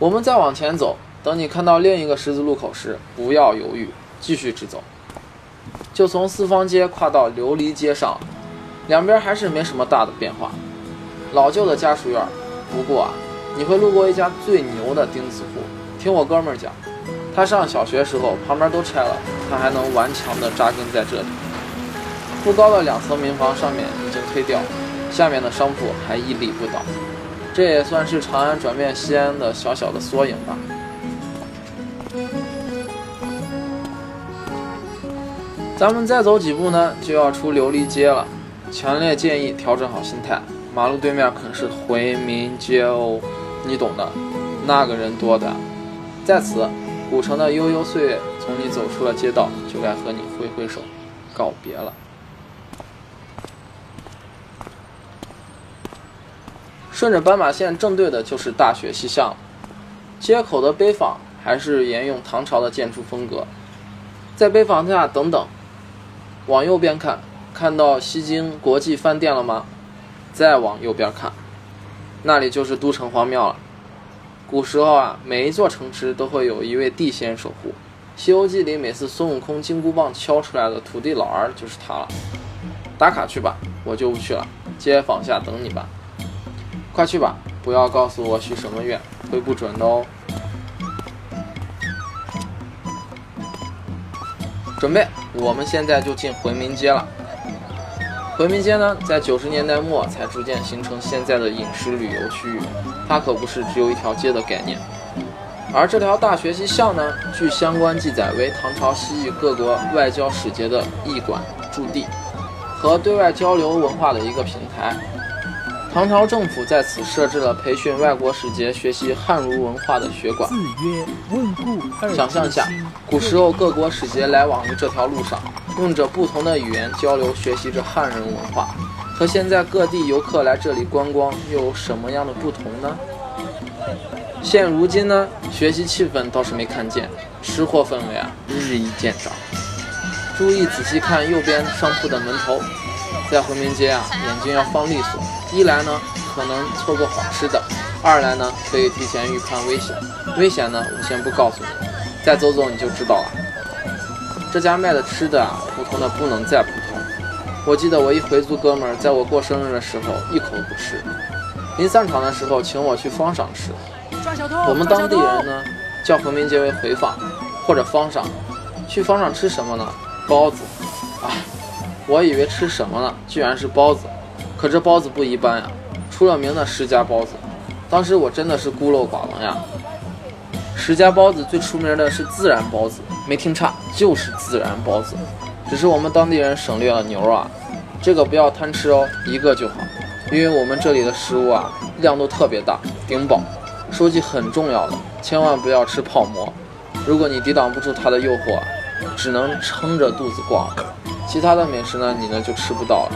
我们再往前走，等你看到另一个十字路口时，不要犹豫，继续直走。就从四方街跨到琉璃街上，两边还是没什么大的变化，老旧的家属院。不过啊，你会路过一家最牛的钉子户。听我哥们儿讲，他上小学时候旁边都拆了，他还能顽强地扎根在这里。不高的两层民房上面已经推掉，下面的商铺还屹立不倒。这也算是长安转变西安的小小的缩影吧。咱们再走几步呢，就要出琉璃街了。强烈建议调整好心态，马路对面可是回民街哦，你懂的。那个人多的，在此，古城的悠悠岁月从你走出了街道，就该和你挥挥手，告别了。顺着斑马线正对的就是大学西巷，街口的碑坊还是沿用唐朝的建筑风格，在碑坊下等等。往右边看，看到西京国际饭店了吗？再往右边看，那里就是都城隍庙了。古时候啊，每一座城池都会有一位地仙守护，《西游记》里每次孙悟空金箍棒敲出来的土地老儿就是他了。打卡去吧，我就不去了，街坊下等你吧。快去吧，不要告诉我许什么愿，会不准的哦。准备，我们现在就进回民街了。回民街呢，在九十年代末才逐渐形成现在的饮食旅游区域，它可不是只有一条街的概念。而这条大学西巷呢，据相关记载为唐朝西域各国外交使节的驿馆驻地和对外交流文化的一个平台。唐朝政府在此设置了培训外国使节学习汉儒文化的学馆。想象一下，古时候各国使节来往于这条路上，用着不同的语言交流，学习着汉人文化，和现在各地游客来这里观光又有什么样的不同呢？现如今呢，学习气氛倒是没看见，吃货氛围啊日益见长。注意仔细看右边商铺的门头，在回民街啊，眼睛要放利索。一来呢，可能错过好吃的；二来呢，可以提前预判危险。危险呢，我先不告诉你，再走走你就知道了。这家卖的吃的啊，普通的不能再普通。我记得我一回族哥们儿在我过生日的时候一口不吃，临散场的时候请我去方上吃。我们当地人呢，叫回民街为回坊或者方上。去方上吃什么呢？包子。啊，我以为吃什么呢？居然是包子。可这包子不一般呀，出了名的十家包子。当时我真的是孤陋寡闻呀。十家包子最出名的是孜然包子，没听差，就是孜然包子。只是我们当地人省略了牛肉啊，这个不要贪吃哦，一个就好。因为我们这里的食物啊，量都特别大，顶饱。说句很重要的，千万不要吃泡馍。如果你抵挡不住它的诱惑，只能撑着肚子逛。其他的美食呢，你呢就吃不到了。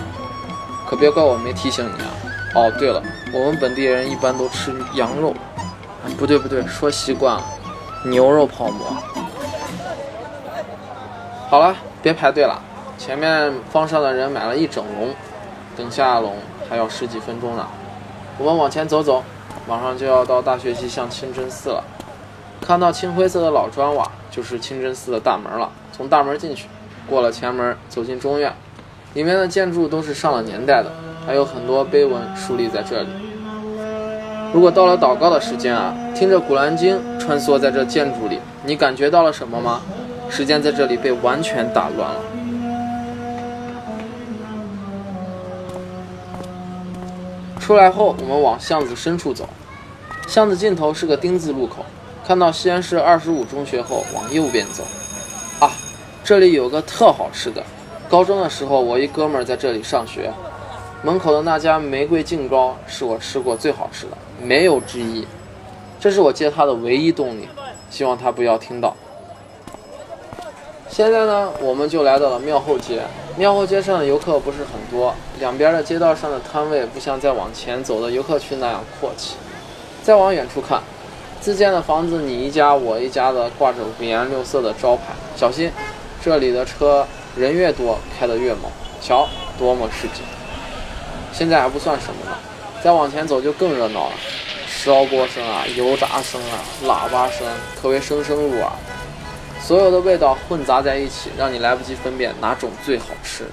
可别怪我没提醒你啊！哦，对了，我们本地人一般都吃羊肉，不对不对，说习惯了，牛肉泡馍。好了，别排队了，前面方上的人买了一整笼，等下笼还要十几分钟呢。我们往前走走，马上就要到大学西巷清真寺了。看到青灰色的老砖瓦，就是清真寺的大门了。从大门进去，过了前门，走进中院。里面的建筑都是上了年代的，还有很多碑文竖立在这里。如果到了祷告的时间啊，听着《古兰经》穿梭在这建筑里，你感觉到了什么吗？时间在这里被完全打乱了。出来后，我们往巷子深处走，巷子尽头是个丁字路口，看到西安市二十五中学后，往右边走。这里有个特好吃的。高中的时候，我一哥们儿在这里上学，门口的那家玫瑰净糕是我吃过最好吃的，没有之一。这是我接他的唯一动力，希望他不要听到。现在呢，我们就来到了庙后街。庙后街上的游客不是很多，两边的街道上的摊位不像再往前走的游客区那样阔气。再往远处看，自建的房子你一家我一家的挂着五颜六色的招牌，小心，这里的车。人越多，开得越猛，瞧，多么市井！现在还不算什么呢，再往前走就更热闹了。烧锅声啊、油炸声啊、喇叭声，可谓声声入耳。所有的味道混杂在一起，让你来不及分辨哪种最好吃。